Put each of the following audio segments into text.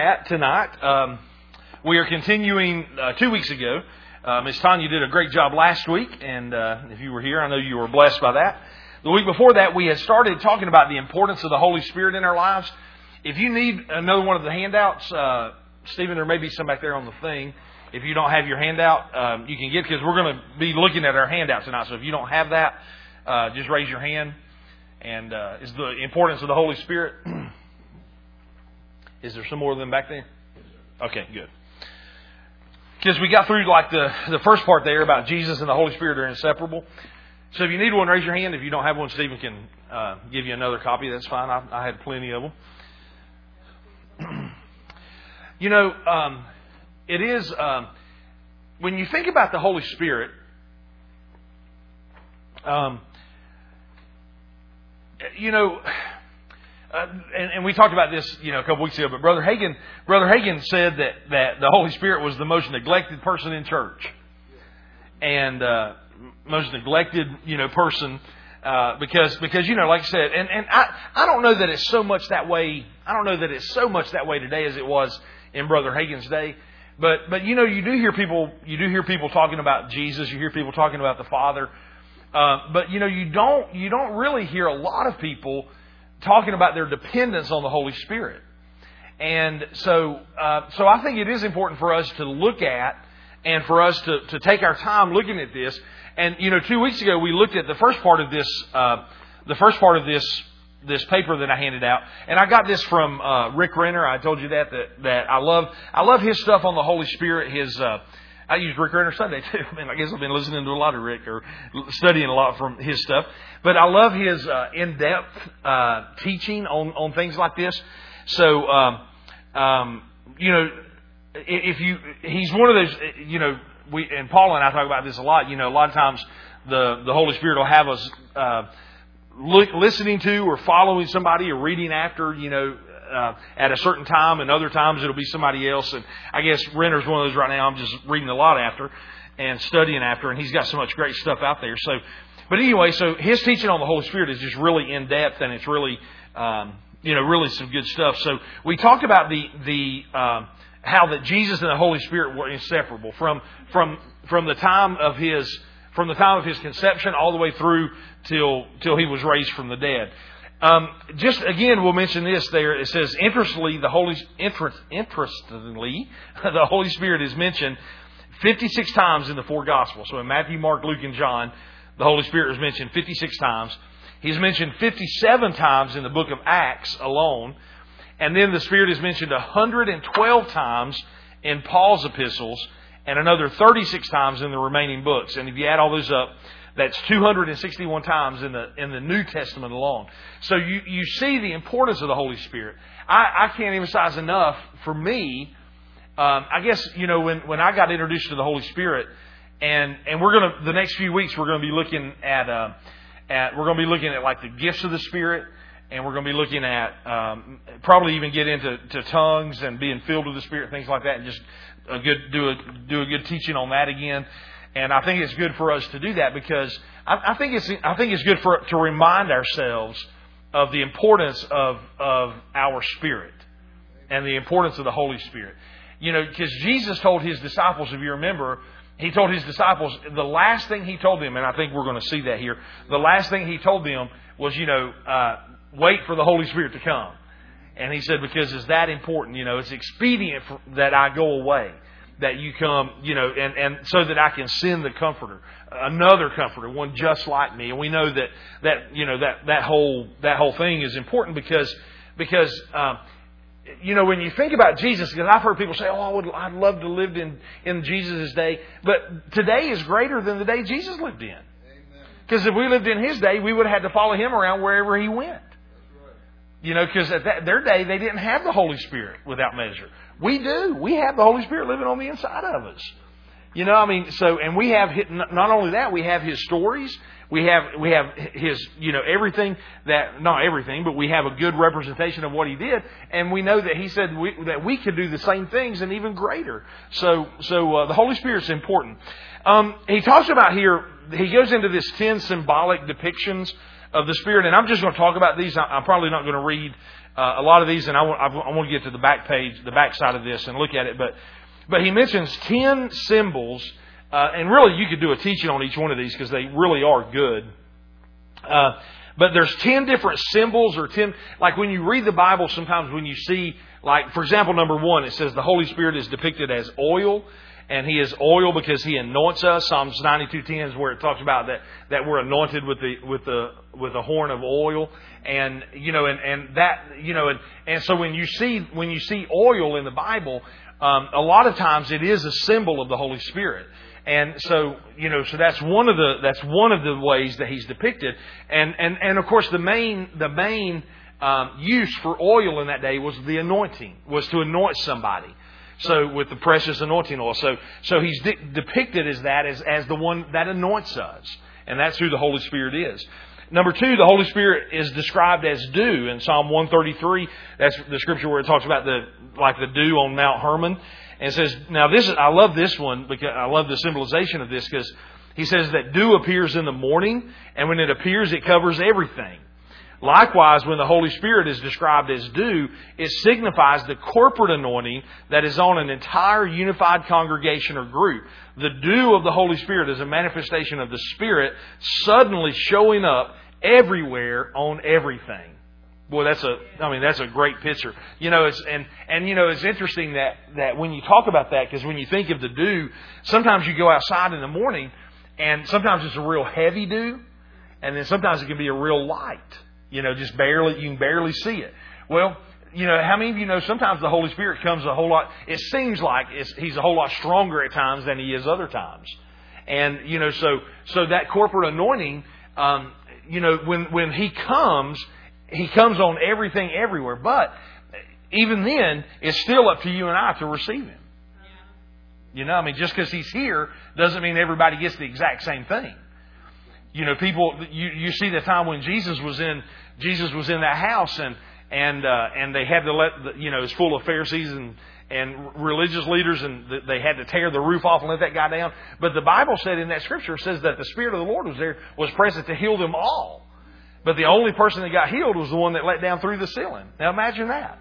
at tonight. Um, we are continuing uh, two weeks ago. Uh, Miss Tanya did a great job last week, and uh, if you were here, I know you were blessed by that. The week before that, we had started talking about the importance of the Holy Spirit in our lives. If you need another one of the handouts, uh, Stephen, there may be some back there on the thing. If you don't have your handout, um, you can get because we're going to be looking at our handout tonight. So if you don't have that, uh, just raise your hand. And uh, is the importance of the Holy Spirit. Is there some more of them back there? Okay, good. Because we got through like the the first part there about Jesus and the Holy Spirit are inseparable. So if you need one, raise your hand. If you don't have one, Stephen can uh, give you another copy. That's fine. I, I had plenty of them. you know, um, it is um, when you think about the Holy Spirit. Um, you know uh, and, and, we talked about this, you know, a couple weeks ago. But Brother Hagin, Brother Hagin said that that the Holy Spirit was the most neglected person in church, and uh, most neglected, you know, person uh, because because you know, like I said, and and I I don't know that it's so much that way. I don't know that it's so much that way today as it was in Brother Hagin's day. But but you know, you do hear people you do hear people talking about Jesus. You hear people talking about the Father. Uh, but you know, you don't you don't really hear a lot of people talking about their dependence on the Holy Spirit. And so, uh, so I think it is important for us to look at and for us to, to take our time looking at this. And you know, two weeks ago we looked at the first part of this, uh, the first part of this this paper that I handed out, and I got this from uh, Rick Renner. I told you that that that I love I love his stuff on the Holy Spirit. His uh, I use Rick Renner Sunday too. I mean, I guess I've been listening to a lot of Rick or studying a lot from his stuff. But I love his uh, in-depth uh, teaching on on things like this. So, um, um, you know, if you he's one of those, you know, we and Paul and I talk about this a lot. You know, a lot of times the the Holy Spirit will have us. Uh, listening to or following somebody or reading after, you know, uh, at a certain time, and other times it'll be somebody else. And I guess Renner's one of those right now. I'm just reading a lot after and studying after, and he's got so much great stuff out there. So, but anyway, so his teaching on the Holy Spirit is just really in depth, and it's really, um, you know, really some good stuff. So we talked about the the um, how that Jesus and the Holy Spirit were inseparable from from from the time of his from the time of his conception all the way through till till he was raised from the dead. Um, just again, we'll mention this there. It says, interestingly, the Holy interest, interestingly, the Holy Spirit is mentioned 56 times in the four Gospels. So in Matthew, Mark, Luke, and John, the Holy Spirit is mentioned 56 times. He's mentioned 57 times in the book of Acts alone. And then the Spirit is mentioned 112 times in Paul's epistles and another 36 times in the remaining books. And if you add all those up, that's 261 times in the in the New Testament alone. So you you see the importance of the Holy Spirit. I, I can't emphasize enough for me. Um, I guess you know when when I got introduced to the Holy Spirit, and and we're gonna the next few weeks we're gonna be looking at uh, at we're gonna be looking at like the gifts of the Spirit and we're going to be looking at um, probably even get into to tongues and being filled with the Spirit, things like that, and just a good do a do a good teaching on that again. And I think it's good for us to do that because I, I think it's I think it's good for to remind ourselves of the importance of of our spirit and the importance of the Holy Spirit. You know, because Jesus told his disciples, if you remember, he told his disciples the last thing he told them, and I think we're going to see that here. The last thing he told them was, you know, uh, wait for the Holy Spirit to come. And he said, because it's that important, you know, it's expedient for, that I go away that you come, you know, and, and so that I can send the comforter, another comforter, one just like me. And we know that, that, you know, that, that whole, that whole thing is important because, because, um, you know, when you think about Jesus, because I've heard people say, "Oh, I would, I'd love to live in in Jesus' day," but today is greater than the day Jesus lived in. Because if we lived in His day, we would have had to follow Him around wherever He went. You know, because at that, their day they didn't have the Holy Spirit without measure. We do. We have the Holy Spirit living on the inside of us. You know, I mean, so and we have not only that, we have His stories. We have we have His you know everything that not everything, but we have a good representation of what He did, and we know that He said we, that we could do the same things and even greater. So so uh, the Holy Spirit's important. Um, he talks about here. He goes into this ten symbolic depictions of the Spirit. And I'm just going to talk about these. I'm probably not going to read uh, a lot of these, and I want, I want to get to the back page, the back side of this, and look at it. But but he mentions ten symbols, uh, and really you could do a teaching on each one of these because they really are good. Uh, but there's ten different symbols, or ten like when you read the Bible. Sometimes when you see, like for example, number one, it says the Holy Spirit is depicted as oil and he is oil because he anoints us. Psalms 92:10 is where it talks about that that we're anointed with the with the with a horn of oil, and you know, and and that you know, and and so when you see when you see oil in the Bible, um, a lot of times it is a symbol of the Holy Spirit. And so, you know, so that's one of the that's one of the ways that he's depicted. And and and of course, the main the main um, use for oil in that day was the anointing, was to anoint somebody. So with the precious anointing oil. So, so he's de- depicted as that, as, as the one that anoints us. And that's who the Holy Spirit is. Number two, the Holy Spirit is described as dew in Psalm 133. That's the scripture where it talks about the, like the dew on Mount Hermon. And it says, now this is, I love this one because I love the symbolization of this because he says that dew appears in the morning and when it appears, it covers everything. Likewise, when the Holy Spirit is described as dew, it signifies the corporate anointing that is on an entire unified congregation or group. The dew of the Holy Spirit is a manifestation of the Spirit suddenly showing up everywhere on everything. Boy, that's a, I mean, that's a great picture. You know, it's, and, and you know, it's interesting that, that when you talk about that, because when you think of the dew, sometimes you go outside in the morning, and sometimes it's a real heavy dew, and then sometimes it can be a real light. You know, just barely, you can barely see it. Well, you know, how many of you know sometimes the Holy Spirit comes a whole lot, it seems like he's a whole lot stronger at times than he is other times. And, you know, so, so that corporate anointing, um, you know, when, when he comes, he comes on everything everywhere. But even then, it's still up to you and I to receive him. You know, I mean, just because he's here doesn't mean everybody gets the exact same thing. You know, people, you, you see the time when Jesus was in, Jesus was in that house and, and, uh, and they had to let, the, you know, it's full of Pharisees and, and religious leaders and they had to tear the roof off and let that guy down. But the Bible said in that scripture says that the Spirit of the Lord was there, was present to heal them all. But the only person that got healed was the one that let down through the ceiling. Now imagine that.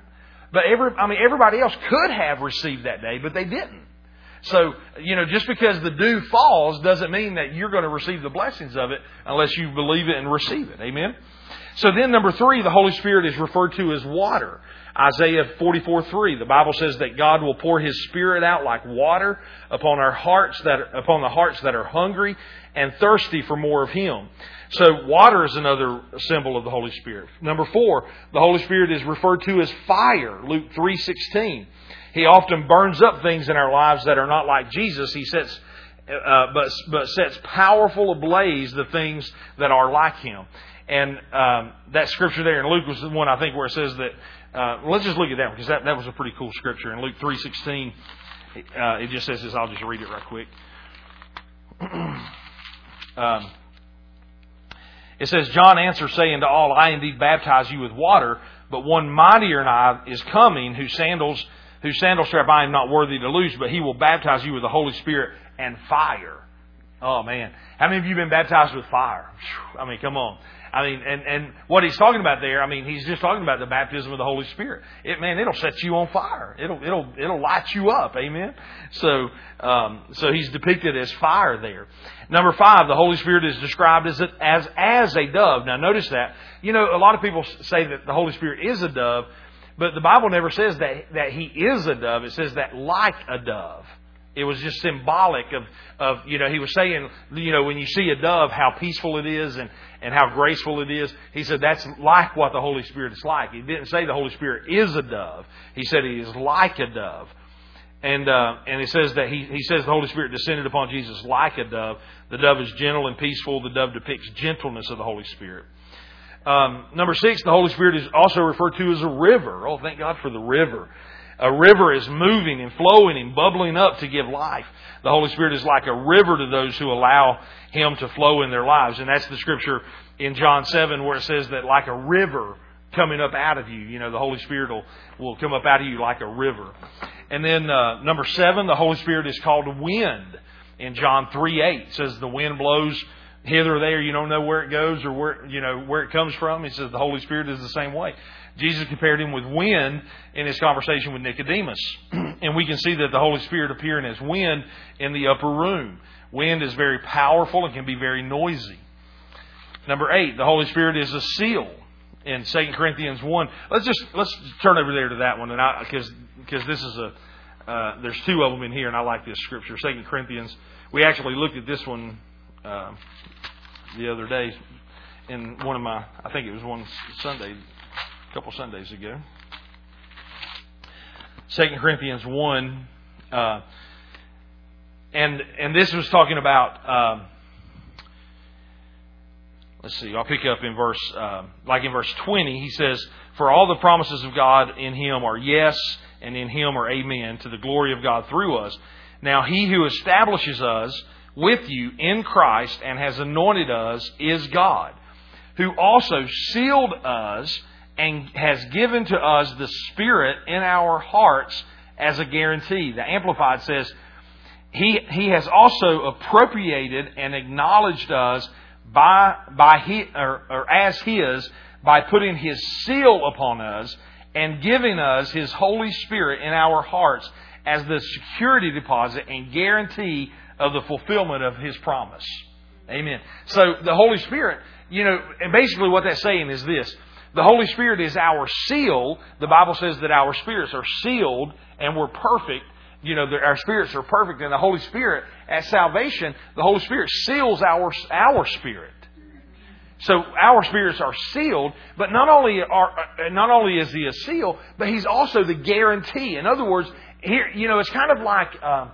But every, I mean, everybody else could have received that day, but they didn't. So, you know, just because the dew falls doesn't mean that you're going to receive the blessings of it unless you believe it and receive it. Amen? So then number three, the Holy Spirit is referred to as water. Isaiah 44 3, the Bible says that God will pour His Spirit out like water upon our hearts that, upon the hearts that are hungry and thirsty for more of Him. So water is another symbol of the Holy Spirit. Number four, the Holy Spirit is referred to as fire. Luke 3.16. He often burns up things in our lives that are not like Jesus. He sets, uh, but, but sets powerful ablaze the things that are like Him. And um, that scripture there in Luke was the one I think where it says that. Uh, let's just look at that because that, that was a pretty cool scripture in Luke three sixteen. Uh, it just says this. I'll just read it right quick. um, it says, John answered, saying to all, I indeed baptize you with water, but one mightier than I is coming, whose sandals whose sandal strap I am not worthy to loose, but he will baptize you with the Holy Spirit and fire. Oh man. How many of you been baptized with fire? I mean, come on. I mean, and, and what he's talking about there, I mean, he's just talking about the baptism of the Holy Spirit. It, man, it'll set you on fire. It'll, it'll, it'll light you up. Amen. So, um, so he's depicted as fire there. Number five, the Holy Spirit is described as, a, as, as a dove. Now notice that. You know, a lot of people say that the Holy Spirit is a dove, but the Bible never says that, that he is a dove. It says that like a dove. It was just symbolic of, of, you know, he was saying, you know, when you see a dove, how peaceful it is and, and how graceful it is. He said that's like what the Holy Spirit is like. He didn't say the Holy Spirit is a dove. He said he is like a dove. And, uh, and it says that he, he says the Holy Spirit descended upon Jesus like a dove. The dove is gentle and peaceful. The dove depicts gentleness of the Holy Spirit. Um, number six, the Holy Spirit is also referred to as a river. Oh, thank God for the river. A river is moving and flowing and bubbling up to give life. The Holy Spirit is like a river to those who allow Him to flow in their lives. And that's the scripture in John 7 where it says that like a river coming up out of you, you know, the Holy Spirit will, will come up out of you like a river. And then uh, number seven, the Holy Spirit is called wind. In John 3 8 it says the wind blows hither or there. You don't know where it goes or where you know where it comes from. He says the Holy Spirit is the same way. Jesus compared him with wind in his conversation with Nicodemus. and we can see that the Holy Spirit appearing as wind in the upper room. Wind is very powerful and can be very noisy. Number eight, the Holy Spirit is a seal in 2 Corinthians 1. Let's just, let's turn over there to that one, and I, cause, cause this is a, uh, there's two of them in here, and I like this scripture. 2 Corinthians. We actually looked at this one, uh, the other day in one of my, I think it was one Sunday, a couple Sundays ago. 2 Corinthians 1, uh, and, and this was talking about, uh, let's see, I'll pick up in verse, uh, like in verse 20, he says, For all the promises of God in him are yes, and in him are amen, to the glory of God through us. Now he who establishes us with you in Christ and has anointed us is God, who also sealed us and has given to us the Spirit in our hearts as a guarantee. The Amplified says, He, he has also appropriated and acknowledged us by, by he, or, or as His by putting His seal upon us and giving us His Holy Spirit in our hearts as the security deposit and guarantee of the fulfillment of His promise. Amen. So the Holy Spirit, you know, and basically what that's saying is this. The Holy Spirit is our seal. The Bible says that our spirits are sealed and we're perfect you know, our spirits are perfect, and the Holy Spirit at salvation, the Holy Spirit seals our our spirit. So our spirits are sealed, but not only are uh, not only is He a seal, but He's also the guarantee. In other words, here you know it's kind of like. Um,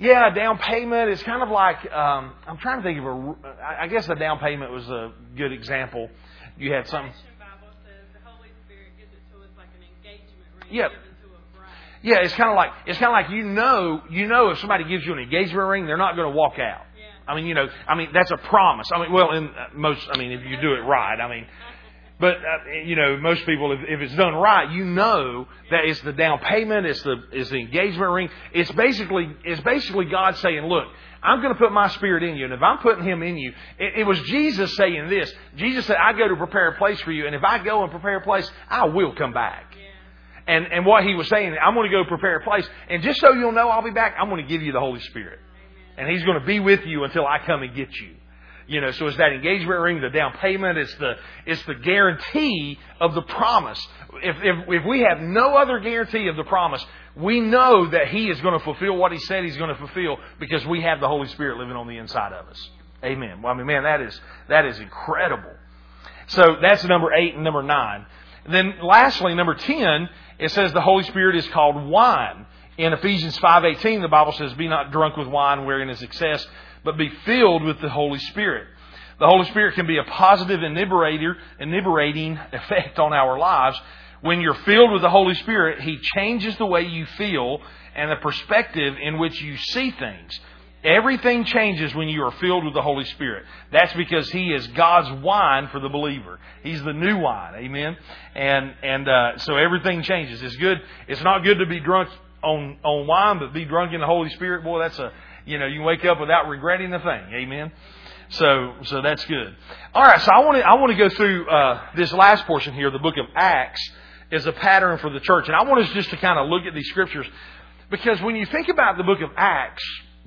yeah, down payment It's kind of like um, I'm trying to think of a. I guess a down payment was a good example. You had some. Yeah, yeah, it's kind of like it's kind of like you know you know if somebody gives you an engagement ring, they're not going to walk out. I mean, you know, I mean that's a promise. I mean, well, in uh, most, I mean, if you do it right, I mean, but uh, you know, most people, if, if it's done right, you know that it's the down payment, it's the it's the engagement ring. It's basically it's basically God saying, look. I'm going to put my spirit in you. And if I'm putting him in you, it, it was Jesus saying this. Jesus said, I go to prepare a place for you. And if I go and prepare a place, I will come back. And, and what he was saying, I'm going to go prepare a place. And just so you'll know I'll be back, I'm going to give you the Holy Spirit. And he's going to be with you until I come and get you. You know, so it's that engagement ring, the down payment, it's the, it's the guarantee of the promise. If, if, if we have no other guarantee of the promise, we know that He is going to fulfill what He said He's going to fulfill because we have the Holy Spirit living on the inside of us. Amen. Well, I mean, man, that is, that is incredible. So that's number eight and number nine. Then lastly, number ten it says the Holy Spirit is called wine. In Ephesians 5:18, the Bible says, "Be not drunk with wine wherein is excess, but be filled with the Holy Spirit." The Holy Spirit can be a positive inebriator, inebriating effect on our lives. When you're filled with the Holy Spirit, He changes the way you feel and the perspective in which you see things. Everything changes when you are filled with the Holy Spirit. That's because He is God's wine for the believer. He's the new wine. Amen. And and uh, so everything changes. It's good. It's not good to be drunk on on wine, but be drunk in the Holy Spirit. Boy, that's a you know you wake up without regretting the thing. Amen. So so that's good. All right. So I want to I want to go through uh, this last portion here. The book of Acts is a pattern for the church, and I want us just to kind of look at these scriptures. Because when you think about the book of Acts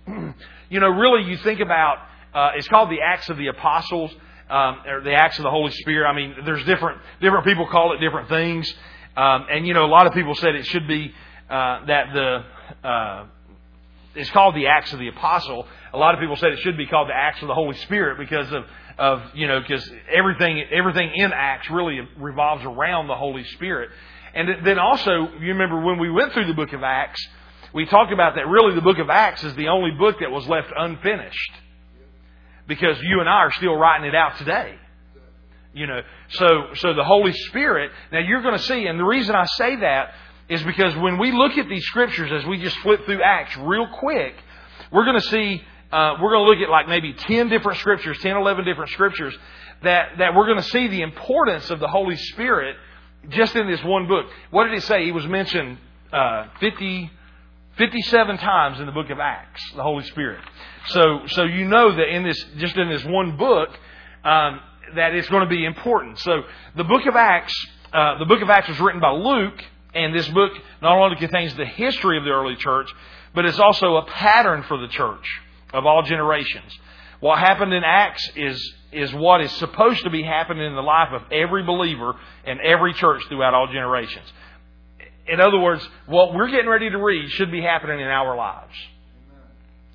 you know, really, you think about uh, it's called the Acts of the Apostles um, or the Acts of the Holy Spirit. I mean, there's different different people call it different things, um, and you know, a lot of people said it should be uh, that the uh, it's called the Acts of the Apostle. A lot of people said it should be called the Acts of the Holy Spirit because of of you know because everything everything in Acts really revolves around the Holy Spirit. And then also, you remember when we went through the book of Acts, we talked about that really the book of Acts is the only book that was left unfinished. Because you and I are still writing it out today. You know, so, so the Holy Spirit, now you're going to see, and the reason I say that is because when we look at these scriptures as we just flip through Acts real quick, we're going to see, uh, we're going to look at like maybe 10 different scriptures, 10, 11 different scriptures that, that we're going to see the importance of the Holy Spirit just in this one book. What did it say? He was mentioned uh, 50, 57 times in the book of Acts, the Holy Spirit. So, so you know that in this, just in this one book, um, that it's going to be important. So the book of Acts, uh, the book of Acts was written by Luke, and this book not only contains the history of the early church, but it's also a pattern for the church of all generations. What happened in Acts is, is what is supposed to be happening in the life of every believer and every church throughout all generations. In other words, what we're getting ready to read should be happening in our lives.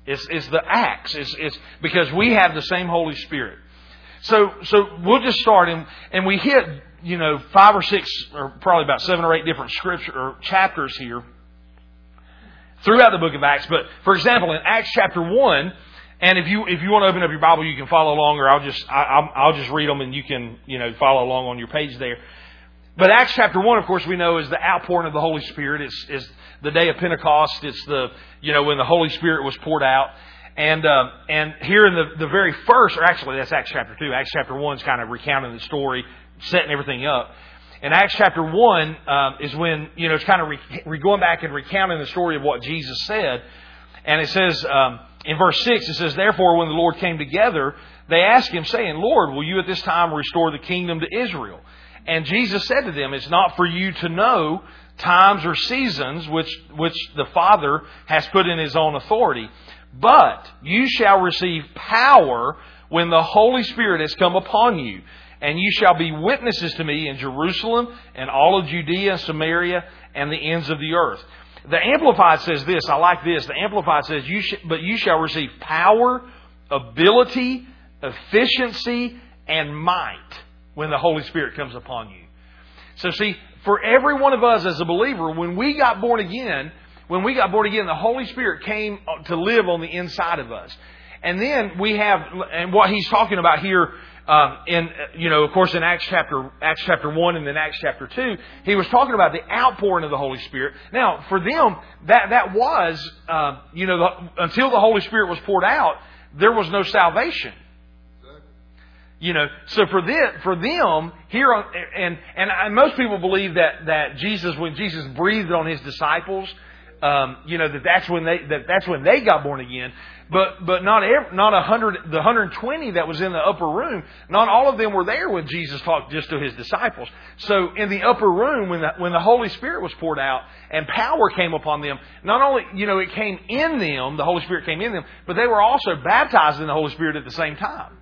It's, it's the Acts. It's, it's because we have the same Holy Spirit. So, so we'll just start and, and we hit, you know, five or six, or probably about seven or eight different scripture or chapters here throughout the book of Acts. But for example, in Acts chapter one, and if you if you want to open up your Bible, you can follow along, or I'll just I, I'll, just read them, and you can you know follow along on your page there. But Acts chapter one, of course, we know is the outpouring of the Holy Spirit. It's is the day of Pentecost. It's the you know when the Holy Spirit was poured out. And uh, and here in the the very first, or actually that's Acts chapter two. Acts chapter one is kind of recounting the story, setting everything up. And Acts chapter one uh, is when you know it's kind of re- going back and recounting the story of what Jesus said. And it says um, in verse six, it says, "Therefore, when the Lord came together, they asked him, saying, Lord, will you at this time restore the kingdom to Israel?" And Jesus said to them, It's not for you to know times or seasons which, which the Father has put in His own authority, but you shall receive power when the Holy Spirit has come upon you. And you shall be witnesses to me in Jerusalem and all of Judea, and Samaria, and the ends of the earth. The Amplified says this. I like this. The Amplified says, you sh- "But you shall receive power, ability, efficiency, and might when the Holy Spirit comes upon you. So see, for every one of us as a believer, when we got born again, when we got born again, the Holy Spirit came uh, to live on the inside of us. And then we have, and what he's talking about here, um, in you know, of course, in Acts chapter Acts chapter one and then Acts chapter two, he was talking about the outpouring of the Holy Spirit. Now, for them, that that was, uh, you know, the, until the Holy Spirit was poured out, there was no salvation. You know, so for them, for them here on, and and most people believe that that Jesus, when Jesus breathed on his disciples, um, you know that that's when they that that's when they got born again. But but not every, not a hundred the hundred and twenty that was in the upper room. Not all of them were there when Jesus talked just to his disciples. So in the upper room, when the when the Holy Spirit was poured out and power came upon them, not only you know it came in them, the Holy Spirit came in them, but they were also baptized in the Holy Spirit at the same time.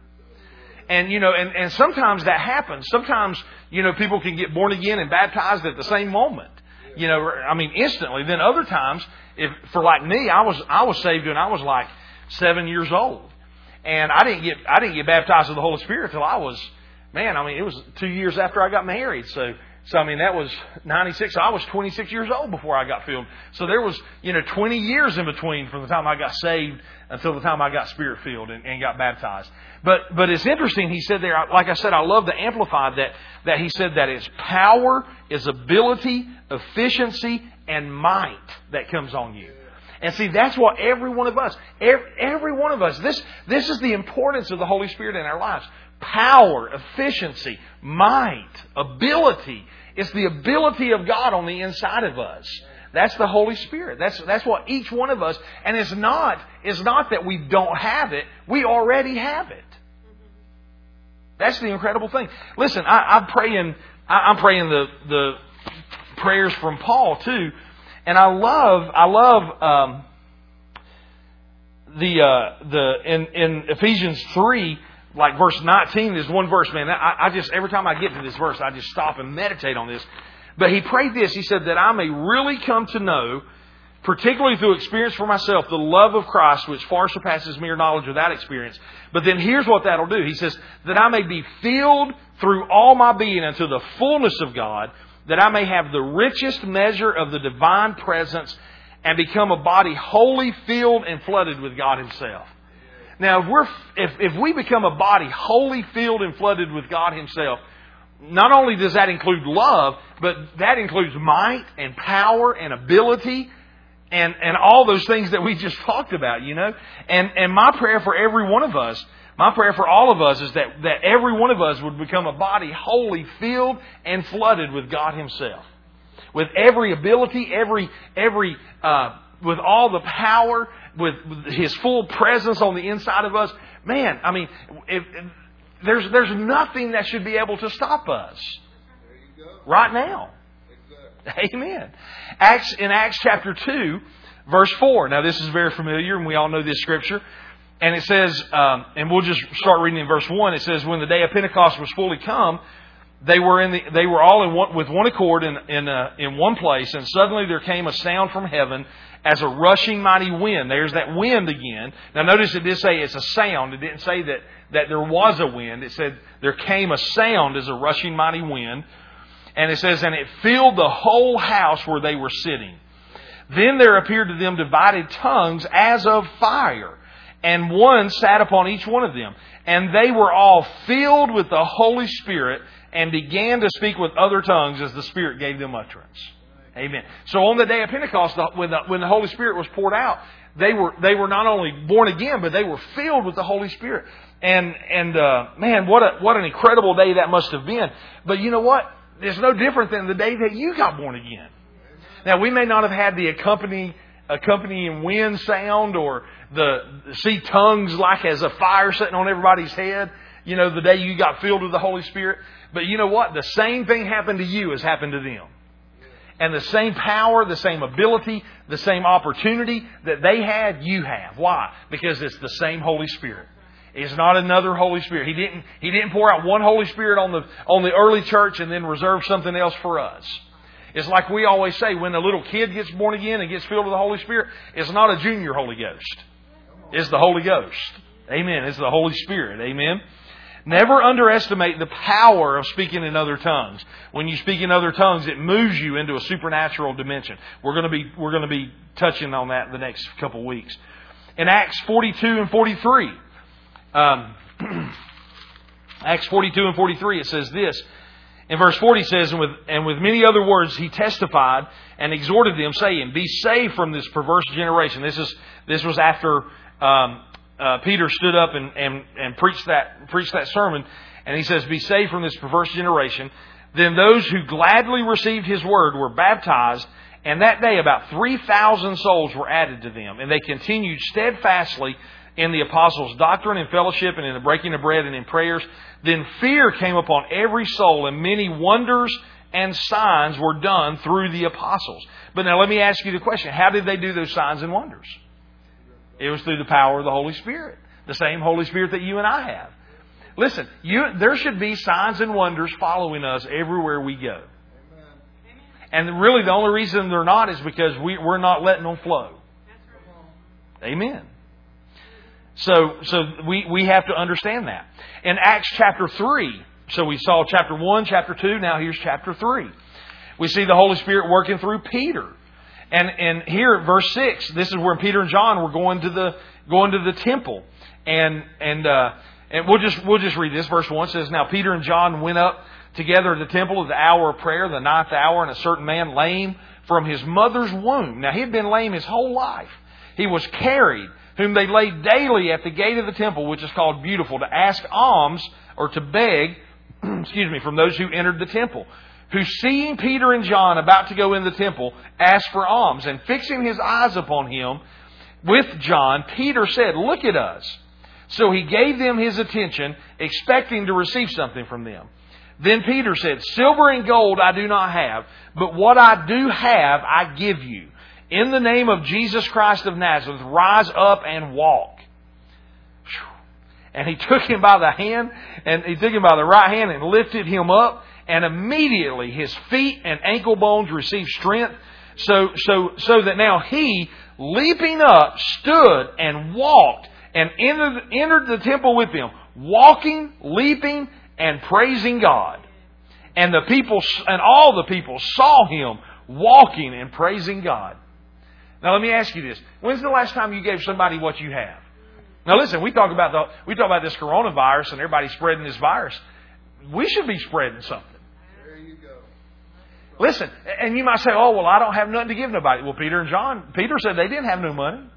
And, you know, and, and sometimes that happens. Sometimes, you know, people can get born again and baptized at the same moment. You know, I mean, instantly. Then other times, if, for like me, I was, I was saved and I was like seven years old. And I didn't get, I didn't get baptized with the Holy Spirit till I was, man, I mean, it was two years after I got married. So, so I mean, that was 96. I was 26 years old before I got filled. So there was, you know, 20 years in between from the time I got saved until the time I got spirit filled and, and got baptized. But, but it's interesting, he said there, like I said, I love the Amplified that, that he said that it's power, is ability, efficiency, and might that comes on you. And see, that's what every one of us, every, one of us, this, this is the importance of the Holy Spirit in our lives. Power, efficiency, might, ability. It's the ability of God on the inside of us. That's the Holy Spirit. That's, that's what each one of us, and it's not, it's not that we don't have it, we already have it. That's the incredible thing. Listen, I, I'm praying, I, am praying the, the prayers from Paul too, and I love, I love, um, the, uh, the, in, in Ephesians 3, like verse 19 is one verse, man. I, I just, every time I get to this verse, I just stop and meditate on this. But he prayed this. He said, that I may really come to know, particularly through experience for myself, the love of Christ, which far surpasses mere knowledge that experience. But then here's what that'll do. He says, that I may be filled through all my being unto the fullness of God, that I may have the richest measure of the divine presence and become a body wholly filled and flooded with God Himself. Now, if, we're, if, if we become a body wholly filled and flooded with God Himself, not only does that include love, but that includes might and power and ability and, and all those things that we just talked about, you know? And, and my prayer for every one of us, my prayer for all of us is that, that every one of us would become a body wholly filled and flooded with God Himself. With every ability, every, every, uh, with all the power, with, with His full presence on the inside of us. Man, I mean, if, if there's, there's nothing that should be able to stop us. right now. Amen. Acts in Acts chapter two, verse four. Now this is very familiar, and we all know this scripture. And it says, um, and we'll just start reading in verse one. It says, "When the day of Pentecost was fully come, they were in the, they were all in one, with one accord in in, uh, in one place, and suddenly there came a sound from heaven as a rushing mighty wind. There's that wind again. Now notice it did say it's a sound. It didn't say that that there was a wind. It said there came a sound as a rushing mighty wind. And it says, and it filled the whole house where they were sitting. Then there appeared to them divided tongues as of fire, and one sat upon each one of them. And they were all filled with the Holy Spirit and began to speak with other tongues as the Spirit gave them utterance. Amen. So on the day of Pentecost, when the, when the Holy Spirit was poured out, they were they were not only born again, but they were filled with the Holy Spirit. And and uh, man, what a what an incredible day that must have been. But you know what? It's no different than the day that you got born again. Now we may not have had the accompany accompanying wind sound or the see tongues like as a fire sitting on everybody's head. You know, the day you got filled with the Holy Spirit. But you know what? The same thing happened to you as happened to them. And the same power, the same ability, the same opportunity that they had, you have. Why? Because it's the same Holy Spirit. It's not another Holy Spirit. He didn't, he didn't pour out one Holy Spirit on the, on the early church and then reserve something else for us. It's like we always say, when a little kid gets born again and gets filled with the Holy Spirit, it's not a junior Holy Ghost. It's the Holy Ghost. Amen. It's the Holy Spirit. Amen. Never underestimate the power of speaking in other tongues. When you speak in other tongues, it moves you into a supernatural dimension. We're going to be, we're going to be touching on that the next couple of weeks. In Acts 42 and 43, um, Acts 42 and 43, it says this. In verse 40 it says, and with, and with many other words he testified and exhorted them, saying, Be saved from this perverse generation. This, is, this was after um, uh, Peter stood up and, and, and preached, that, preached that sermon, and he says, Be saved from this perverse generation. Then those who gladly received his word were baptized, and that day about 3,000 souls were added to them, and they continued steadfastly in the apostles' doctrine and fellowship and in the breaking of bread and in prayers. Then fear came upon every soul, and many wonders and signs were done through the apostles. But now let me ask you the question how did they do those signs and wonders? It was through the power of the Holy Spirit, the same Holy Spirit that you and I have. Listen, you, there should be signs and wonders following us everywhere we go. And really, the only reason they're not is because we, we're not letting them flow. Amen. So, so we, we have to understand that. In Acts chapter 3, so we saw chapter 1, chapter 2, now here's chapter 3. We see the Holy Spirit working through Peter. And, and here verse 6, this is where Peter and John were going to the, going to the temple. And, and, uh, and we'll just, we'll just read this. Verse 1 says, Now Peter and John went up together to the temple at the hour of prayer, the ninth hour, and a certain man lame from his mother's womb. Now he had been lame his whole life. He was carried whom they laid daily at the gate of the temple, which is called Beautiful, to ask alms or to beg, excuse me, from those who entered the temple. Who, seeing Peter and John about to go in the temple, asked for alms. And fixing his eyes upon him with John, Peter said, Look at us. So he gave them his attention, expecting to receive something from them. Then Peter said, Silver and gold I do not have, but what I do have I give you. In the name of Jesus Christ of Nazareth, rise up and walk. And he took him by the hand, and he took him by the right hand and lifted him up, and immediately his feet and ankle bones received strength, so, so, so that now he, leaping up, stood and walked and entered, entered the temple with them, walking, leaping, and praising God. And the people, and all the people saw him walking and praising God. Now let me ask you this. When's the last time you gave somebody what you have? Now listen, we talk about the we talk about this coronavirus and everybody spreading this virus. We should be spreading something. There you go. Listen, and you might say, "Oh, well, I don't have nothing to give nobody." Well, Peter and John, Peter said they didn't have no money.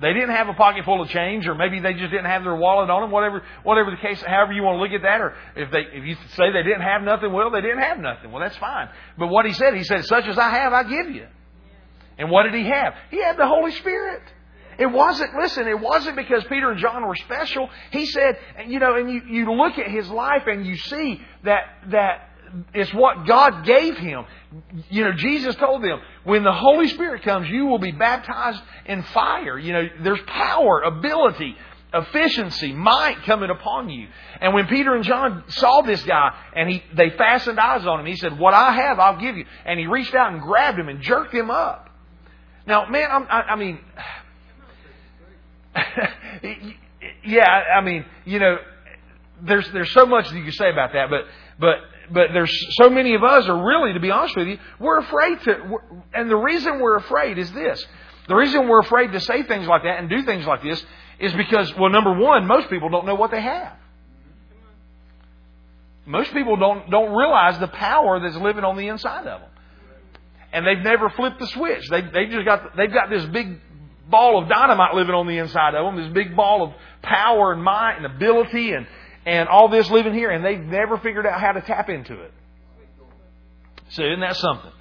They didn't have a pocket full of change, or maybe they just didn't have their wallet on them. Whatever, whatever the case, however you want to look at that, or if they, if you say they didn't have nothing, well, they didn't have nothing. Well, that's fine. But what he said, he said, "Such as I have, I give you." And what did he have? He had the Holy Spirit. It wasn't, listen, it wasn't because Peter and John were special. He said, and you know, and you, you look at his life and you see that, that it's what God gave him. You know, Jesus told them, when the Holy Spirit comes, you will be baptized in fire. You know, there's power, ability, efficiency, might coming upon you. And when Peter and John saw this guy and he, they fastened eyes on him, he said, what I have, I'll give you. And he reached out and grabbed him and jerked him up. Now, man, I'm, I, I mean, yeah, I mean, you know, there's there's so much that you can say about that, but but but there's so many of us are really, to be honest with you, we're afraid to, and the reason we're afraid is this. The reason we're afraid to say things like that and do things like this is because, well, number one, most people don't know what they have. Most people don't don't realize the power that's living on the inside of them, and they've never flipped the switch. They they just got they've got this big ball of dynamite living on the inside of them, this big ball of power and might and ability and and all this living here, and they've never figured out how to tap into it. So isn't that something?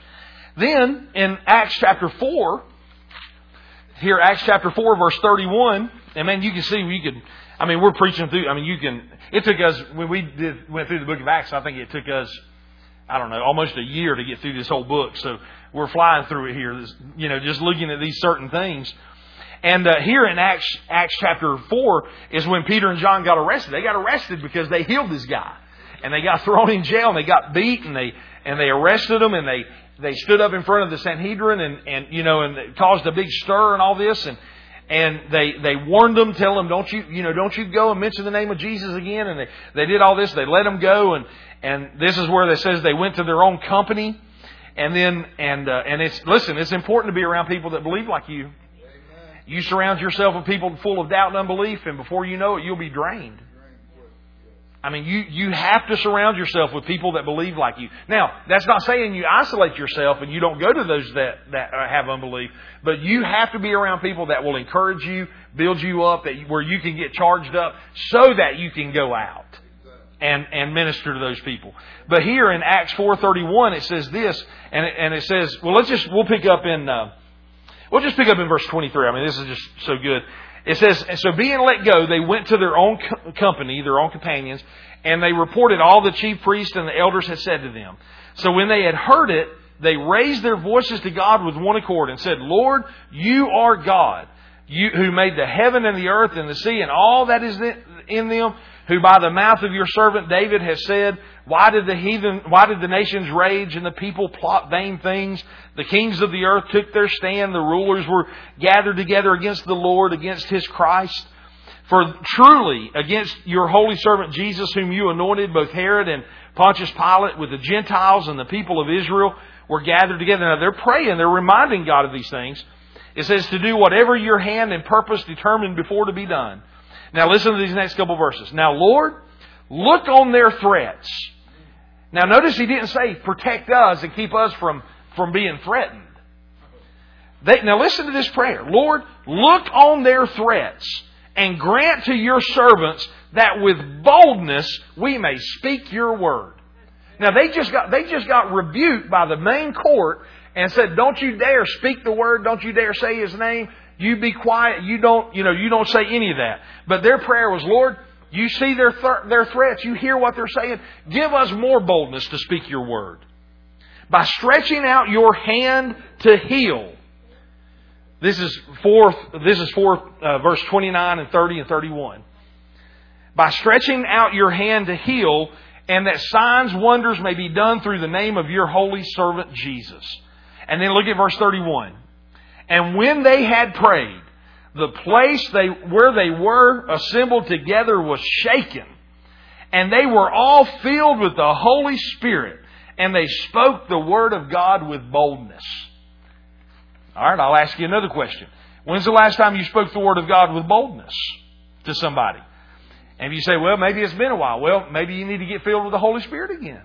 Then in Acts chapter four, here Acts chapter four verse thirty one, and man, you can see we could. I mean, we're preaching through. I mean, you can. It took us when we did went through the book of Acts. I think it took us, I don't know, almost a year to get through this whole book. So we're flying through it here. You know, just looking at these certain things. And uh, here in Acts, Acts chapter 4 is when Peter and John got arrested. They got arrested because they healed this guy. And they got thrown in jail and they got beat and they, and they arrested him and they, they stood up in front of the Sanhedrin and, and, you know, and caused a big stir and all this. And, and they, they warned them, tell them, don't you, you know, don't you go and mention the name of Jesus again. And they, they did all this. They let them go. And, and this is where they says they went to their own company. And then, and, uh, and it's, listen, it's important to be around people that believe like you. You surround yourself with people full of doubt and unbelief, and before you know it, you'll be drained. I mean, you, you have to surround yourself with people that believe like you. Now, that's not saying you isolate yourself and you don't go to those that, that uh, have unbelief, but you have to be around people that will encourage you, build you up, that, where you can get charged up so that you can go out and, and minister to those people. But here in Acts 4.31, it says this, and it, and it says, well, let's just, we'll pick up in, uh, We'll just pick up in verse 23. I mean, this is just so good. It says, and so being let go, they went to their own company, their own companions, and they reported all the chief priests and the elders had said to them. So when they had heard it, they raised their voices to God with one accord and said, Lord, you are God, you who made the heaven and the earth and the sea and all that is in them, who by the mouth of your servant David has said, why did the heathen, why did the nations rage and the people plot vain things? The kings of the earth took their stand. The rulers were gathered together against the Lord, against his Christ. For truly, against your holy servant Jesus, whom you anointed, both Herod and Pontius Pilate, with the Gentiles and the people of Israel, were gathered together. Now they're praying, they're reminding God of these things. It says to do whatever your hand and purpose determined before to be done. Now listen to these next couple verses. Now, Lord, look on their threats. Now notice he didn't say protect us and keep us from, from being threatened. They, now listen to this prayer. Lord, look on their threats and grant to your servants that with boldness we may speak your word. Now they just got, they just got rebuked by the main court and said, don't you dare speak the word, don't you dare say his name, you be quiet, you don't, you know, you don't say any of that. But their prayer was, Lord, you see their, th- their threats. You hear what they're saying. Give us more boldness to speak your word. By stretching out your hand to heal. This is fourth, this is fourth, uh, verse 29 and 30 and 31. By stretching out your hand to heal, and that signs, wonders may be done through the name of your holy servant Jesus. And then look at verse 31. And when they had prayed, the place they, where they were assembled together was shaken. And they were all filled with the Holy Spirit. And they spoke the Word of God with boldness. All right, I'll ask you another question. When's the last time you spoke the Word of God with boldness to somebody? And you say, well, maybe it's been a while. Well, maybe you need to get filled with the Holy Spirit again.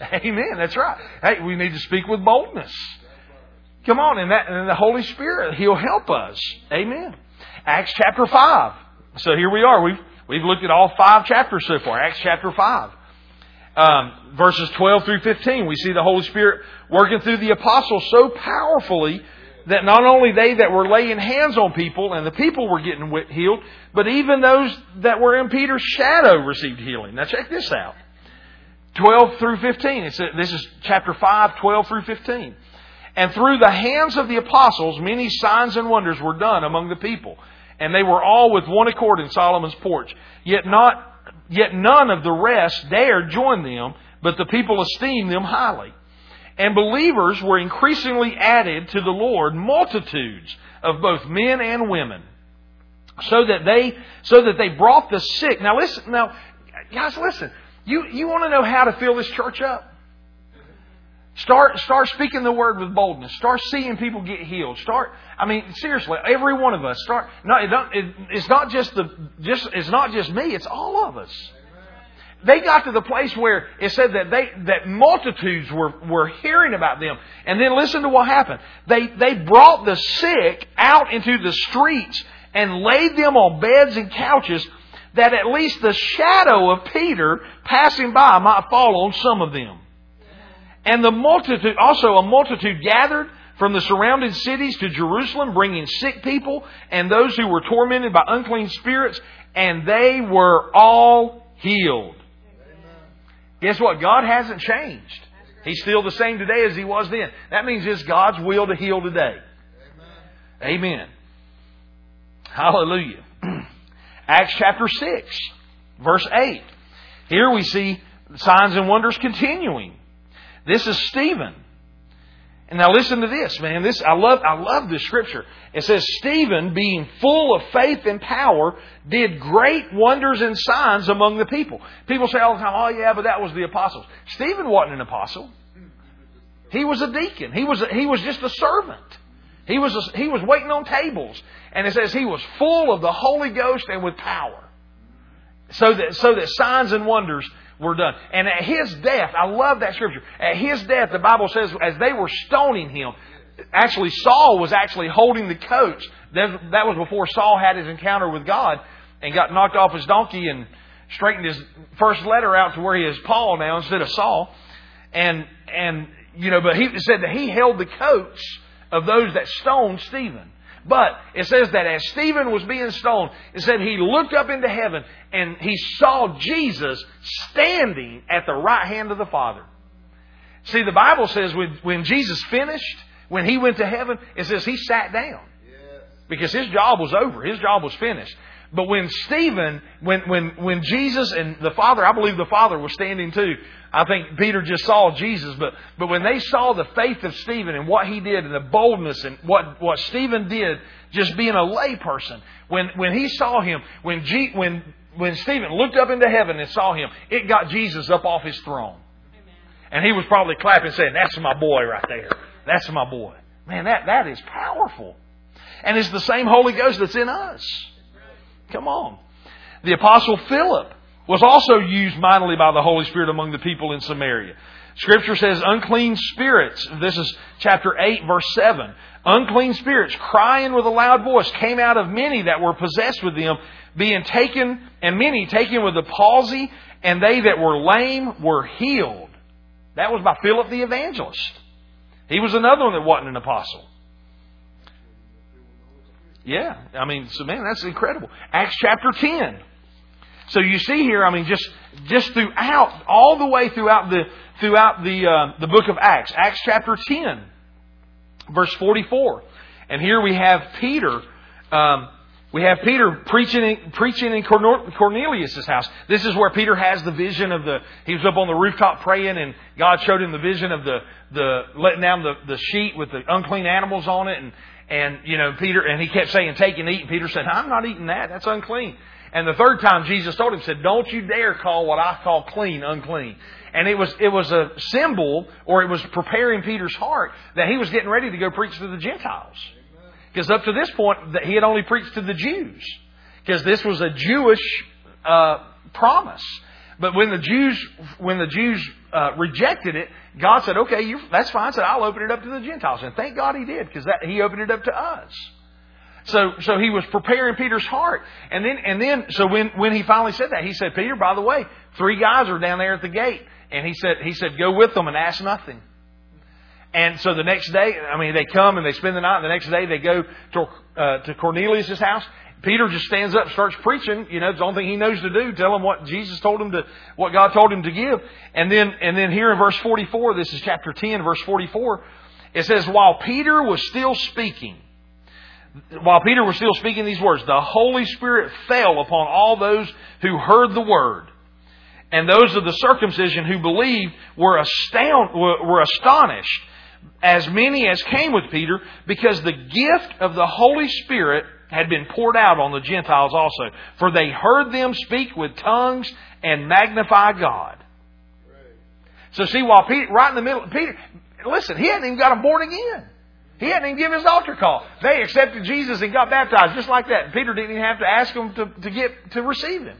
Amen. That's right. Hey, we need to speak with boldness. Come on, and that and the Holy Spirit, He'll help us. Amen. Acts chapter five. So here we are. We've we've looked at all five chapters so far. Acts chapter five. Um, verses 12 through 15, we see the Holy Spirit working through the apostles so powerfully that not only they that were laying hands on people and the people were getting healed, but even those that were in Peter's shadow received healing. Now check this out. 12 through 15. It's a, this is chapter 5, 12 through 15. And through the hands of the apostles, many signs and wonders were done among the people. And they were all with one accord in Solomon's porch. Yet not, yet none of the rest dared join them, but the people esteemed them highly. And believers were increasingly added to the Lord, multitudes of both men and women. So that they, so that they brought the sick. Now listen, now, guys listen. You, you want to know how to fill this church up? Start, start speaking the word with boldness. Start seeing people get healed. Start, I mean, seriously, every one of us. Start, no, it it, it's not just the, just, it's not just me, it's all of us. They got to the place where it said that they, that multitudes were, were hearing about them. And then listen to what happened. They, they brought the sick out into the streets and laid them on beds and couches that at least the shadow of Peter passing by might fall on some of them. And the multitude, also a multitude gathered from the surrounding cities to Jerusalem, bringing sick people and those who were tormented by unclean spirits, and they were all healed. Guess what? God hasn't changed. He's still the same today as He was then. That means it's God's will to heal today. Amen. Amen. Hallelujah. Acts chapter 6, verse 8. Here we see signs and wonders continuing. This is Stephen. And now listen to this, man. This I love I love this scripture. It says Stephen, being full of faith and power, did great wonders and signs among the people. People say all the time, "Oh yeah, but that was the apostles." Stephen wasn't an apostle. He was a deacon. He was a, he was just a servant. He was a, he was waiting on tables, and it says he was full of the Holy Ghost and with power. So that so that signs and wonders were done. And at his death, I love that scripture. At his death, the Bible says, as they were stoning him, actually Saul was actually holding the coach. That was before Saul had his encounter with God and got knocked off his donkey and straightened his first letter out to where he is Paul now instead of Saul. And and you know, but he said that he held the coats of those that stoned Stephen. But it says that as Stephen was being stoned, it said he looked up into heaven and he saw Jesus standing at the right hand of the Father. See, the Bible says when, when Jesus finished, when he went to heaven, it says he sat down. Because his job was over. His job was finished. But when Stephen, when, when, when Jesus and the Father, I believe the Father was standing too. I think Peter just saw Jesus, but, but when they saw the faith of Stephen and what he did and the boldness and what, what Stephen did, just being a layperson, when, when he saw him, when, G, when, when Stephen looked up into heaven and saw him, it got Jesus up off his throne. And he was probably clapping saying, that's my boy right there. That's my boy. Man, that, that is powerful. And it's the same Holy Ghost that's in us. Come on. The Apostle Philip was also used mightily by the Holy Spirit among the people in Samaria. Scripture says unclean spirits, this is chapter 8 verse 7. Unclean spirits crying with a loud voice came out of many that were possessed with them, being taken, and many taken with the palsy, and they that were lame were healed. That was by Philip the evangelist. He was another one that wasn't an apostle. Yeah, I mean, so man, that's incredible. Acts chapter 10. So you see here, I mean, just just throughout, all the way throughout the throughout the uh, the book of Acts, Acts chapter 10, verse 44, and here we have Peter. Um, we have Peter preaching in, preaching in Cornelius' house. This is where Peter has the vision of the. He was up on the rooftop praying, and God showed him the vision of the the letting down the, the sheet with the unclean animals on it, and and, you know, Peter, and he kept saying, take and eat. And Peter said, I'm not eating that. That's unclean. And the third time Jesus told him, said, don't you dare call what I call clean unclean. And it was, it was a symbol, or it was preparing Peter's heart that he was getting ready to go preach to the Gentiles. Because up to this point, he had only preached to the Jews. Because this was a Jewish uh, promise. But when the Jews, when the Jews uh, rejected it, God said, "Okay, that's fine." Said, "I'll open it up to the Gentiles," and thank God He did because He opened it up to us. So, so He was preparing Peter's heart, and then, and then, so when when He finally said that, He said, "Peter, by the way, three guys are down there at the gate," and He said, He said, "Go with them and ask nothing." And so the next day, I mean, they come and they spend the night. The next day, they go to uh, to Cornelius' house. Peter just stands up, and starts preaching. You know, it's the only thing he knows to do. Tell him what Jesus told him to, what God told him to give. And then, and then here in verse 44, this is chapter 10, verse 44, it says, while Peter was still speaking, while Peter was still speaking these words, the Holy Spirit fell upon all those who heard the word. And those of the circumcision who believed were, astound, were astonished, as many as came with Peter, because the gift of the Holy Spirit had been poured out on the Gentiles also. For they heard them speak with tongues and magnify God. So see, while Peter, right in the middle, Peter, listen, he hadn't even got them born again. He hadn't even given his altar call. They accepted Jesus and got baptized just like that. Peter didn't even have to ask them to, to get to receive him.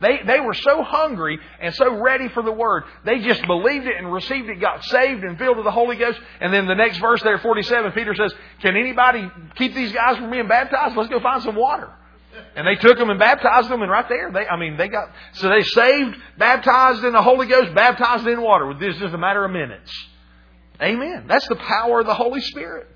They, they were so hungry and so ready for the Word. They just believed it and received it, got saved and filled with the Holy Ghost. And then the next verse there, 47, Peter says, Can anybody keep these guys from being baptized? Let's go find some water. And they took them and baptized them, and right there, they, I mean, they got, so they saved, baptized in the Holy Ghost, baptized in water. This is just a matter of minutes. Amen. That's the power of the Holy Spirit.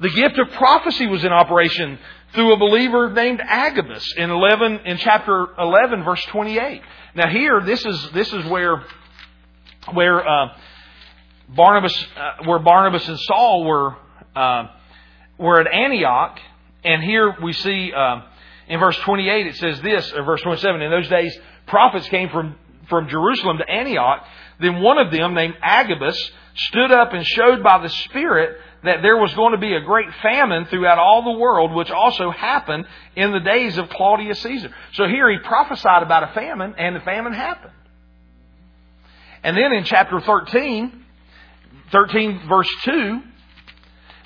The gift of prophecy was in operation through a believer named Agabus in 11 in chapter 11 verse 28. Now here this is this is where where uh, Barnabas uh, where Barnabas and Saul were uh, were at Antioch and here we see uh, in verse 28 it says this or verse 27 in those days prophets came from from Jerusalem to Antioch then one of them named Agabus stood up and showed by the Spirit that there was going to be a great famine throughout all the world, which also happened in the days of Claudius Caesar. So here he prophesied about a famine, and the famine happened. And then in chapter 13, 13 verse 2,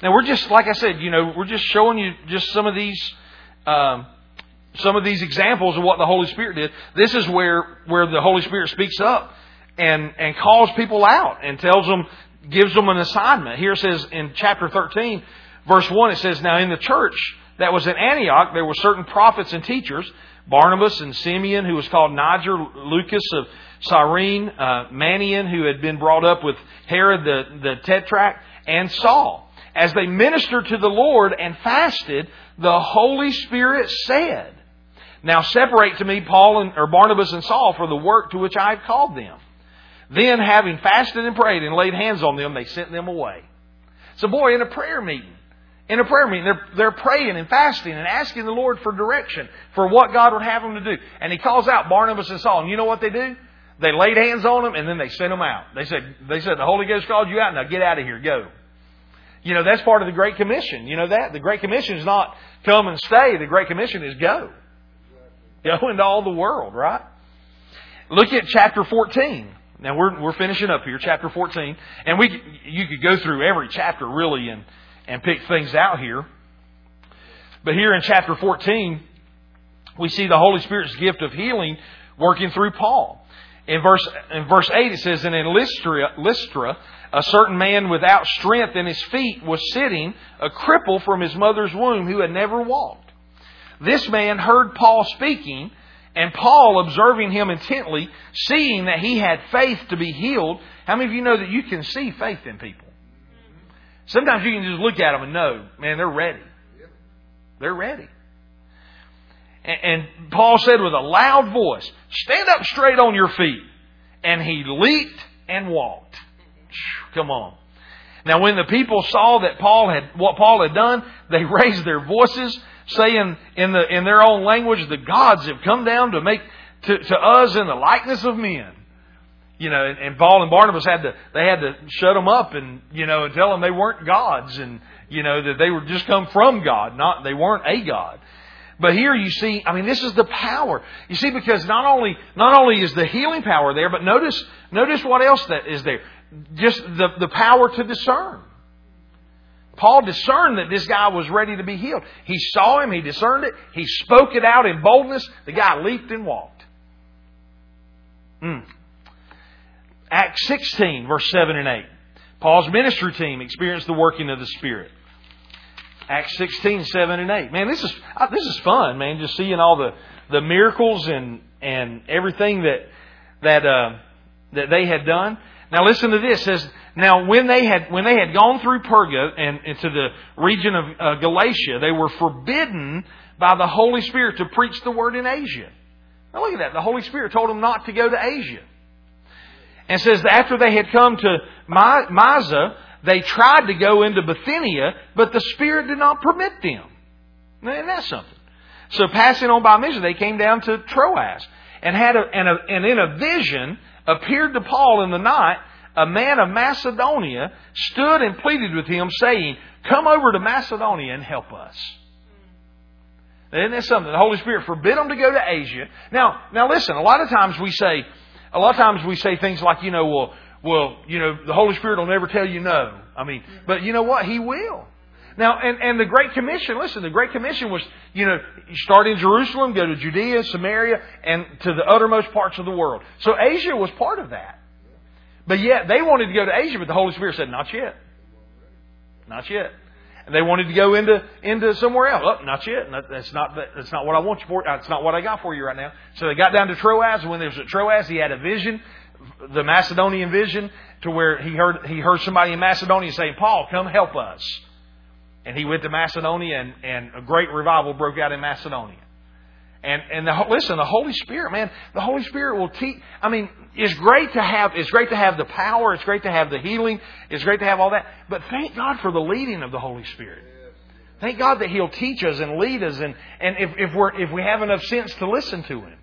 now we're just, like I said, you know, we're just showing you just some of these, um, some of these examples of what the Holy Spirit did. This is where, where the Holy Spirit speaks up and, and calls people out and tells them gives them an assignment. Here it says in chapter 13, verse 1, it says, Now in the church that was at Antioch, there were certain prophets and teachers, Barnabas and Simeon, who was called Niger, Lucius of Cyrene, uh, Manaen, who had been brought up with Herod the, the Tetrarch, and Saul. As they ministered to the Lord and fasted, the Holy Spirit said, Now separate to me Paul and, or Barnabas and Saul for the work to which I have called them. Then, having fasted and prayed and laid hands on them, they sent them away. So, boy, in a prayer meeting, in a prayer meeting, they're, they're praying and fasting and asking the Lord for direction for what God would have them to do. And He calls out Barnabas and Saul. And you know what they do? They laid hands on them and then they sent them out. They said, they said, the Holy Ghost called you out. Now get out of here. Go. You know, that's part of the Great Commission. You know that? The Great Commission is not come and stay. The Great Commission is go. Go into all the world, right? Look at chapter 14. Now we're we're finishing up here, chapter 14, and we you could go through every chapter really and and pick things out here. But here in chapter 14, we see the Holy Spirit's gift of healing working through Paul. In verse in verse 8 it says, "And in Lystra, Lystra a certain man without strength in his feet was sitting, a cripple from his mother's womb who had never walked. This man heard Paul speaking, and Paul, observing him intently, seeing that he had faith to be healed, how many of you know that you can see faith in people? Sometimes you can just look at them and know, man, they're ready. They're ready. And, Paul said with a loud voice, Stand up straight on your feet. And he leaped and walked. Come on. Now, when the people saw that Paul had what Paul had done, they raised their voices saying in the in their own language, the gods have come down to make to, to us in the likeness of men. You know, and, and Paul and Barnabas had to they had to shut them up and you know and tell them they weren't gods and you know that they were just come from God, not they weren't a god. But here you see, I mean, this is the power. You see, because not only not only is the healing power there, but notice notice what else that is there. Just the, the power to discern. Paul discerned that this guy was ready to be healed. He saw him, he discerned it, he spoke it out in boldness. The guy leaped and walked. Mm. Acts 16, verse 7 and 8. Paul's ministry team experienced the working of the Spirit. Acts 16, 7 and 8. Man, this is, uh, this is fun, man, just seeing all the, the miracles and, and everything that, that, uh, that they had done. Now listen to this. It says, Now, when they had when they had gone through Perga and into the region of uh, Galatia, they were forbidden by the Holy Spirit to preach the word in Asia. Now, look at that. The Holy Spirit told them not to go to Asia, and says that after they had come to Mysia, they tried to go into Bithynia, but the Spirit did not permit them. And that's something. So passing on by Mysia, they came down to Troas and had a, and, a, and in a vision appeared to Paul in the night a man of Macedonia stood and pleaded with him, saying, Come over to Macedonia and help us. Isn't that something? The Holy Spirit forbid them to go to Asia. Now, now listen, a lot of times we say, a lot of times we say things like, you know, well, well, you know, the Holy Spirit will never tell you no. I mean, but you know what? He will. Now, and, and the Great Commission, listen, the Great Commission was, you know, start in Jerusalem, go to Judea, Samaria, and to the uttermost parts of the world. So Asia was part of that. But yet they wanted to go to Asia, but the Holy Spirit said, not yet. Not yet. And they wanted to go into, into somewhere else. Oh, not yet. That's not, that's not what I want you for. That's not what I got for you right now. So they got down to Troas, and when they was at Troas, he had a vision, the Macedonian vision, to where he heard, he heard somebody in Macedonia saying, Paul, come help us. And he went to Macedonia, and, and a great revival broke out in Macedonia. And and the, listen, the Holy Spirit, man, the Holy Spirit will teach. I mean, it's great to have. It's great to have the power. It's great to have the healing. It's great to have all that. But thank God for the leading of the Holy Spirit. Thank God that He'll teach us and lead us, and and if if we're if we have enough sense to listen to Him.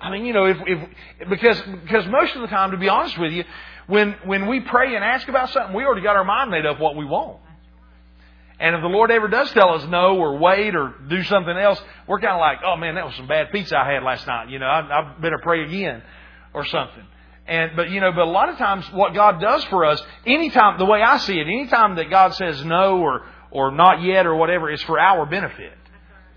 I mean, you know, if if because because most of the time, to be honest with you, when when we pray and ask about something, we already got our mind made up what we want. And if the Lord ever does tell us no or wait or do something else, we're kind of like, oh man, that was some bad pizza I had last night. You know, I, I better pray again or something. And, but you know, but a lot of times what God does for us, anytime, the way I see it, anytime that God says no or, or not yet or whatever, is for our benefit.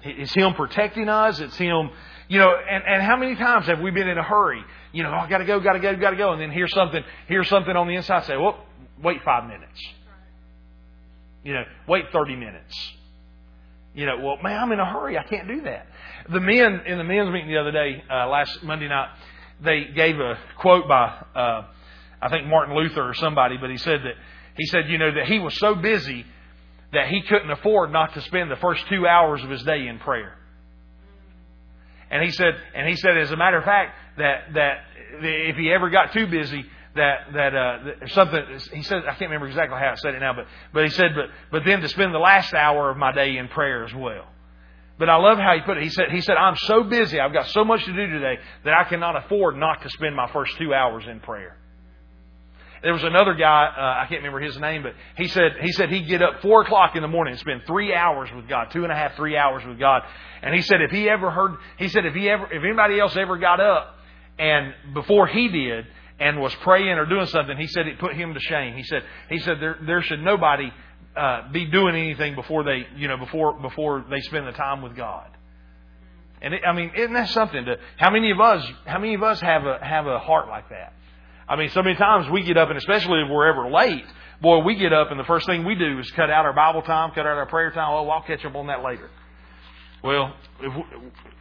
It's Him protecting us. It's Him, you know, and, and how many times have we been in a hurry? You know, oh, I gotta go, gotta go, gotta go, and then hear something, hear something on the inside say, well, wait five minutes. You know, wait 30 minutes. You know, well, man, I'm in a hurry. I can't do that. The men in the men's meeting the other day, uh, last Monday night, they gave a quote by, uh, I think Martin Luther or somebody, but he said that he said, you know, that he was so busy that he couldn't afford not to spend the first two hours of his day in prayer. And he said, and he said, as a matter of fact, that that if he ever got too busy, that that uh, something he said I can't remember exactly how I said it now, but but he said but but then to spend the last hour of my day in prayer as well. But I love how he put it. He said he said I'm so busy, I've got so much to do today that I cannot afford not to spend my first two hours in prayer. There was another guy uh, I can't remember his name, but he said he said he'd get up four o'clock in the morning and spend three hours with God, two and a half, three hours with God. And he said if he ever heard, he said if he ever if anybody else ever got up and before he did and was praying or doing something, he said it put him to shame. He said he said there there should nobody uh, be doing anything before they you know before before they spend the time with God. And it, I mean, isn't that something? To how many of us how many of us have a have a heart like that? I mean, so many times we get up, and especially if we're ever late, boy, we get up, and the first thing we do is cut out our Bible time, cut out our prayer time. Oh, I'll catch up on that later. Well,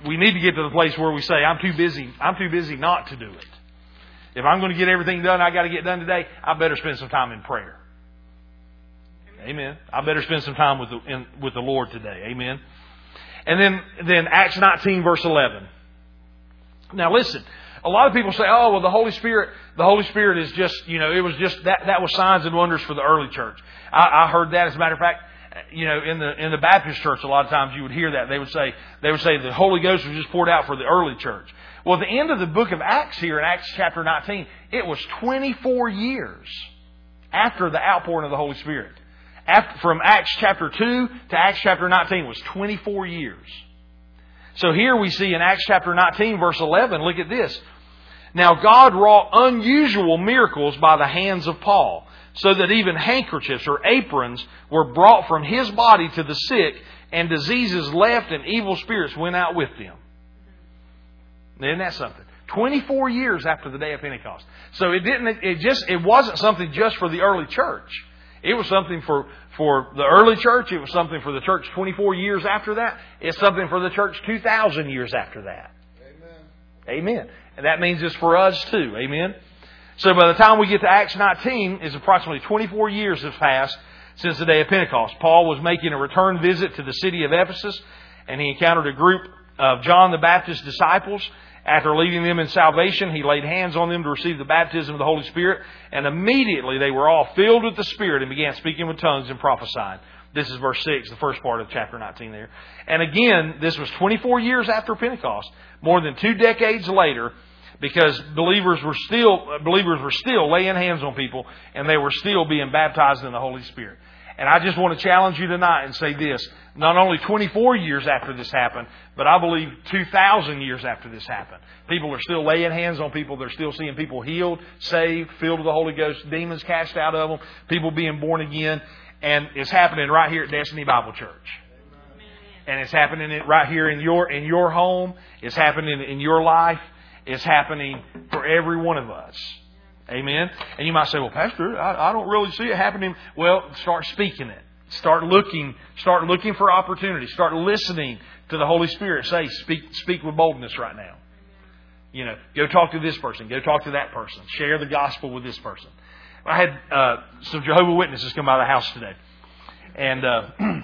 we need to get to the place where we say, "I'm too busy. I'm too busy not to do it." If I'm going to get everything done I got to get done today, I better spend some time in prayer. Amen. I better spend some time with the, in, with the Lord today. Amen. And then, then Acts 19 verse 11. Now listen, a lot of people say, oh, well, the Holy Spirit, the Holy Spirit is just, you know, it was just, that, that was signs and wonders for the early church. I, I heard that, as a matter of fact, you know, in the, in the Baptist church, a lot of times you would hear that. They would say, they would say the Holy Ghost was just poured out for the early church. Well, at the end of the book of Acts here in Acts chapter 19, it was 24 years after the outpouring of the Holy Spirit. After, from Acts chapter 2 to Acts chapter 19 was 24 years. So here we see in Acts chapter 19 verse 11, look at this. Now God wrought unusual miracles by the hands of Paul, so that even handkerchiefs or aprons were brought from his body to the sick, and diseases left and evil spirits went out with them. Isn't that something? 24 years after the day of Pentecost. So it didn't, it just, it wasn't something just for the early church. It was something for, for the early church. It was something for the church 24 years after that. It's something for the church 2,000 years after that. Amen. Amen. And that means it's for us too. Amen. So by the time we get to Acts 19, is approximately 24 years have passed since the day of Pentecost. Paul was making a return visit to the city of Ephesus, and he encountered a group of John the Baptist's disciples. After leading them in salvation, he laid hands on them to receive the baptism of the Holy Spirit, and immediately they were all filled with the Spirit and began speaking with tongues and prophesying. This is verse 6, the first part of chapter 19 there. And again, this was 24 years after Pentecost, more than two decades later, because believers were still believers were still laying hands on people and they were still being baptized in the Holy Spirit. And I just want to challenge you tonight and say this. Not only 24 years after this happened, but I believe 2,000 years after this happened. People are still laying hands on people. They're still seeing people healed, saved, filled with the Holy Ghost, demons cast out of them, people being born again. And it's happening right here at Destiny Bible Church. And it's happening right here in your, in your home. It's happening in your life. It's happening for every one of us. Amen. And you might say, well, Pastor, I, I don't really see it happening. Well, start speaking it. Start looking, start looking for opportunities. Start listening to the Holy Spirit say, speak, speak with boldness right now. You know, go talk to this person. Go talk to that person. Share the gospel with this person. I had uh, some Jehovah Witnesses come by the house today, and uh,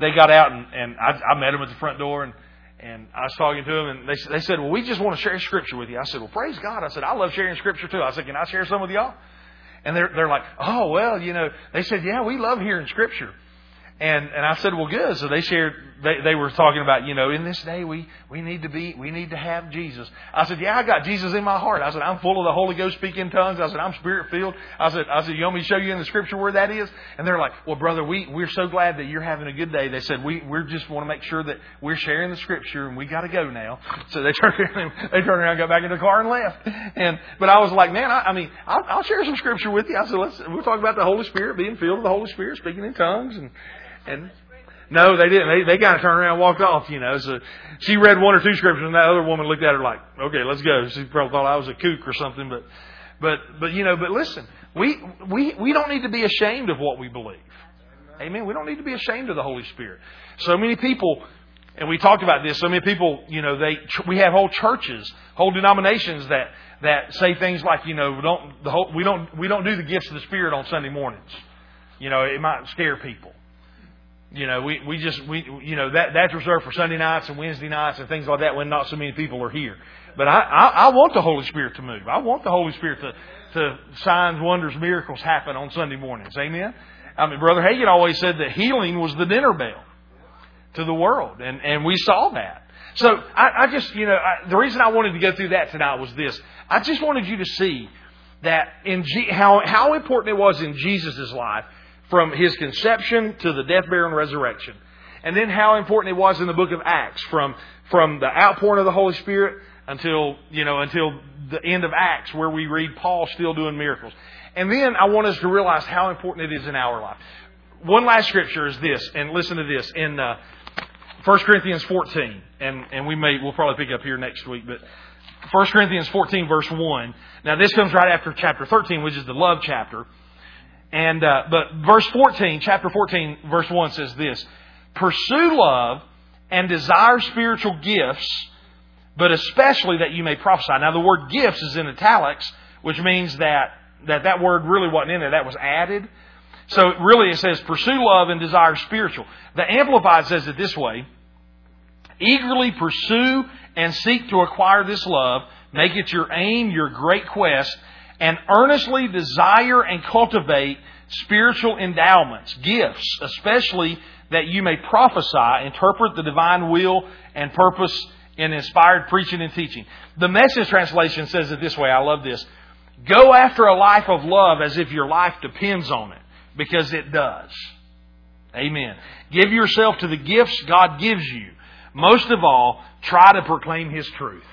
they got out and, and I, I met them at the front door and and I was talking to them, and they, they said, Well, we just want to share Scripture with you. I said, Well, praise God. I said, I love sharing Scripture too. I said, Can I share some with y'all? And they're, they're like, Oh, well, you know, they said, Yeah, we love hearing Scripture. And and I said, well, good. So they shared. They they were talking about, you know, in this day we we need to be we need to have Jesus. I said, yeah, I got Jesus in my heart. I said, I'm full of the Holy Ghost, speaking tongues. I said, I'm spirit filled. I said, I said, you want me to show you in the Scripture where that is? And they're like, well, brother, we we're so glad that you're having a good day. They said, we we just want to make sure that we're sharing the Scripture, and we got to go now. So they turned around, they turned around, got back in the car, and left. And but I was like, man, I, I mean, I'll, I'll share some Scripture with you. I said, let's we'll talk about the Holy Spirit being filled with the Holy Spirit, speaking in tongues, and and no, they didn't. They, they kind of turned around and walked off, you know. So she read one or two scriptures and that other woman looked at her like, okay, let's go. She probably thought I was a kook or something, but, but, but, you know, but listen, we, we, we don't need to be ashamed of what we believe. Amen. We don't need to be ashamed of the Holy Spirit. So many people, and we talked about this, so many people, you know, they, we have whole churches, whole denominations that, that say things like, you know, don't, the whole, we don't, we don't do the gifts of the Spirit on Sunday mornings. You know, it might scare people. You know, we, we just, we, you know, that, that's reserved for Sunday nights and Wednesday nights and things like that when not so many people are here. But I, I, I want the Holy Spirit to move. I want the Holy Spirit to, to signs, wonders, miracles happen on Sunday mornings. Amen? I mean, Brother Hagin always said that healing was the dinner bell to the world. And, and we saw that. So I, I just, you know, I, the reason I wanted to go through that tonight was this. I just wanted you to see that in G, how, how important it was in Jesus' life from his conception to the death, burial, and resurrection. And then how important it was in the book of Acts from, from the outpouring of the Holy Spirit until, you know, until the end of Acts where we read Paul still doing miracles. And then I want us to realize how important it is in our life. One last scripture is this, and listen to this in uh, 1 Corinthians 14, and, and we may, we'll probably pick up here next week, but 1 Corinthians 14 verse 1. Now this comes right after chapter 13, which is the love chapter. And uh, but verse 14, chapter 14, verse 1 says this: Pursue love and desire spiritual gifts, but especially that you may prophesy. Now the word gifts is in italics, which means that that, that word really wasn't in there, that was added. So really it says pursue love and desire spiritual. The Amplified says it this way eagerly pursue and seek to acquire this love, make it your aim, your great quest, and earnestly desire and cultivate spiritual endowments, gifts, especially that you may prophesy, interpret the divine will and purpose in inspired preaching and teaching. The message translation says it this way. I love this. Go after a life of love as if your life depends on it, because it does. Amen. Give yourself to the gifts God gives you. Most of all, try to proclaim His truth.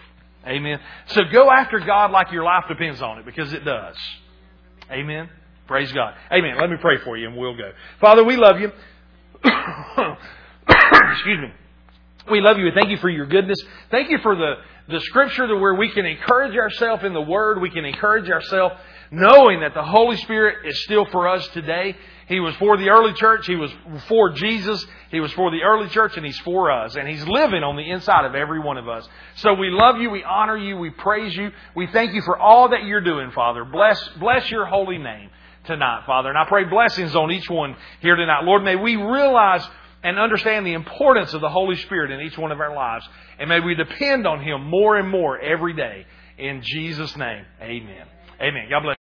Amen. So go after God like your life depends on it because it does. Amen. Praise God. Amen. Let me pray for you and we'll go. Father, we love you. Excuse me. We love you and thank you for your goodness. Thank you for the, the scripture where we can encourage ourselves in the Word. We can encourage ourselves knowing that the Holy Spirit is still for us today. He was for the early church. He was for Jesus. He was for the early church and He's for us. And He's living on the inside of every one of us. So we love you. We honor you. We praise you. We thank you for all that you're doing, Father. Bless, bless your holy name tonight, Father. And I pray blessings on each one here tonight. Lord, may we realize and understand the importance of the Holy Spirit in each one of our lives. And may we depend on Him more and more every day. In Jesus' name, amen. Amen. God bless.